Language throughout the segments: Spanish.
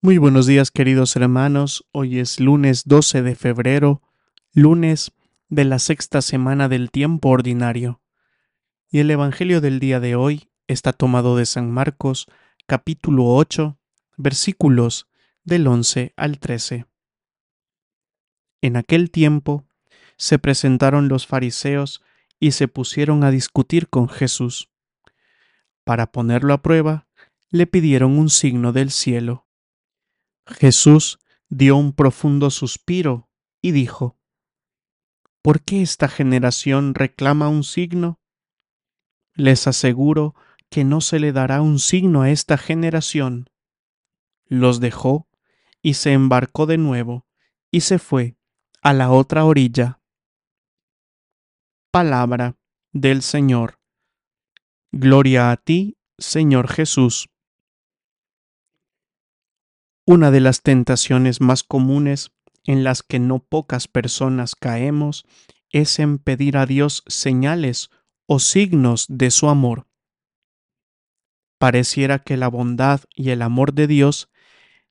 Muy buenos días queridos hermanos, hoy es lunes 12 de febrero, lunes de la sexta semana del tiempo ordinario, y el Evangelio del día de hoy está tomado de San Marcos, capítulo 8, versículos del 11 al 13. En aquel tiempo se presentaron los fariseos y se pusieron a discutir con Jesús. Para ponerlo a prueba, le pidieron un signo del cielo. Jesús dio un profundo suspiro y dijo, ¿Por qué esta generación reclama un signo? Les aseguro que no se le dará un signo a esta generación. Los dejó y se embarcó de nuevo y se fue a la otra orilla. Palabra del Señor. Gloria a ti, Señor Jesús. Una de las tentaciones más comunes en las que no pocas personas caemos es en pedir a Dios señales o signos de su amor. Pareciera que la bondad y el amor de Dios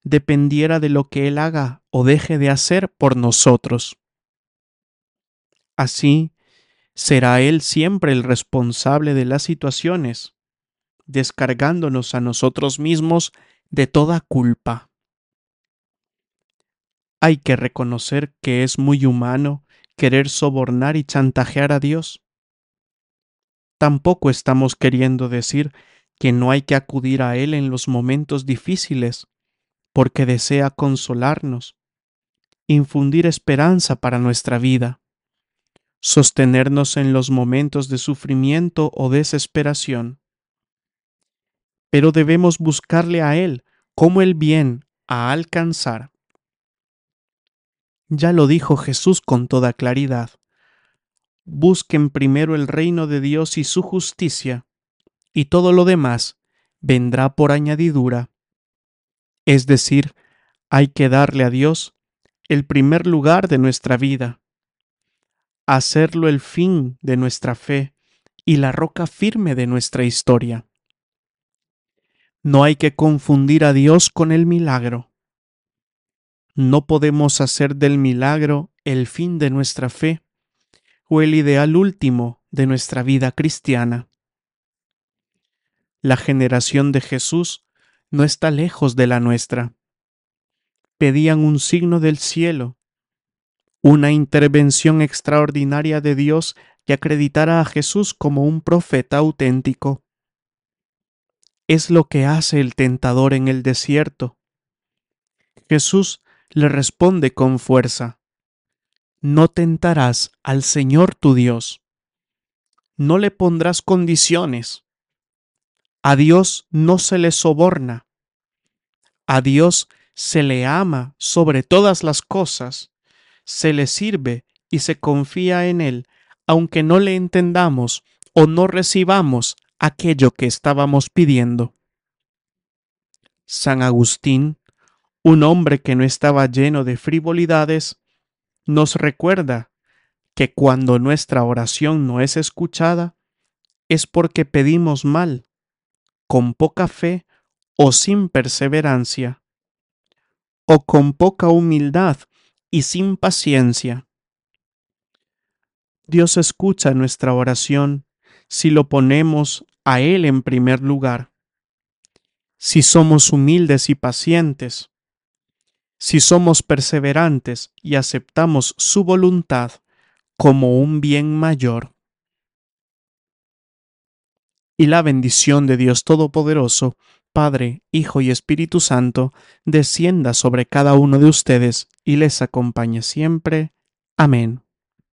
dependiera de lo que Él haga o deje de hacer por nosotros. Así, será Él siempre el responsable de las situaciones, descargándonos a nosotros mismos de toda culpa hay que reconocer que es muy humano querer sobornar y chantajear a Dios. Tampoco estamos queriendo decir que no hay que acudir a Él en los momentos difíciles, porque desea consolarnos, infundir esperanza para nuestra vida, sostenernos en los momentos de sufrimiento o desesperación. Pero debemos buscarle a Él como el bien a alcanzar. Ya lo dijo Jesús con toda claridad. Busquen primero el reino de Dios y su justicia, y todo lo demás vendrá por añadidura. Es decir, hay que darle a Dios el primer lugar de nuestra vida, hacerlo el fin de nuestra fe y la roca firme de nuestra historia. No hay que confundir a Dios con el milagro no podemos hacer del milagro el fin de nuestra fe o el ideal último de nuestra vida cristiana. La generación de Jesús no está lejos de la nuestra. Pedían un signo del cielo, una intervención extraordinaria de Dios que acreditara a Jesús como un profeta auténtico. Es lo que hace el tentador en el desierto. Jesús le responde con fuerza, No tentarás al Señor tu Dios, no le pondrás condiciones, a Dios no se le soborna, a Dios se le ama sobre todas las cosas, se le sirve y se confía en Él, aunque no le entendamos o no recibamos aquello que estábamos pidiendo. San Agustín un hombre que no estaba lleno de frivolidades, nos recuerda que cuando nuestra oración no es escuchada, es porque pedimos mal, con poca fe o sin perseverancia, o con poca humildad y sin paciencia. Dios escucha nuestra oración si lo ponemos a Él en primer lugar, si somos humildes y pacientes, si somos perseverantes y aceptamos su voluntad como un bien mayor. Y la bendición de Dios Todopoderoso, Padre, Hijo y Espíritu Santo, descienda sobre cada uno de ustedes y les acompañe siempre. Amén.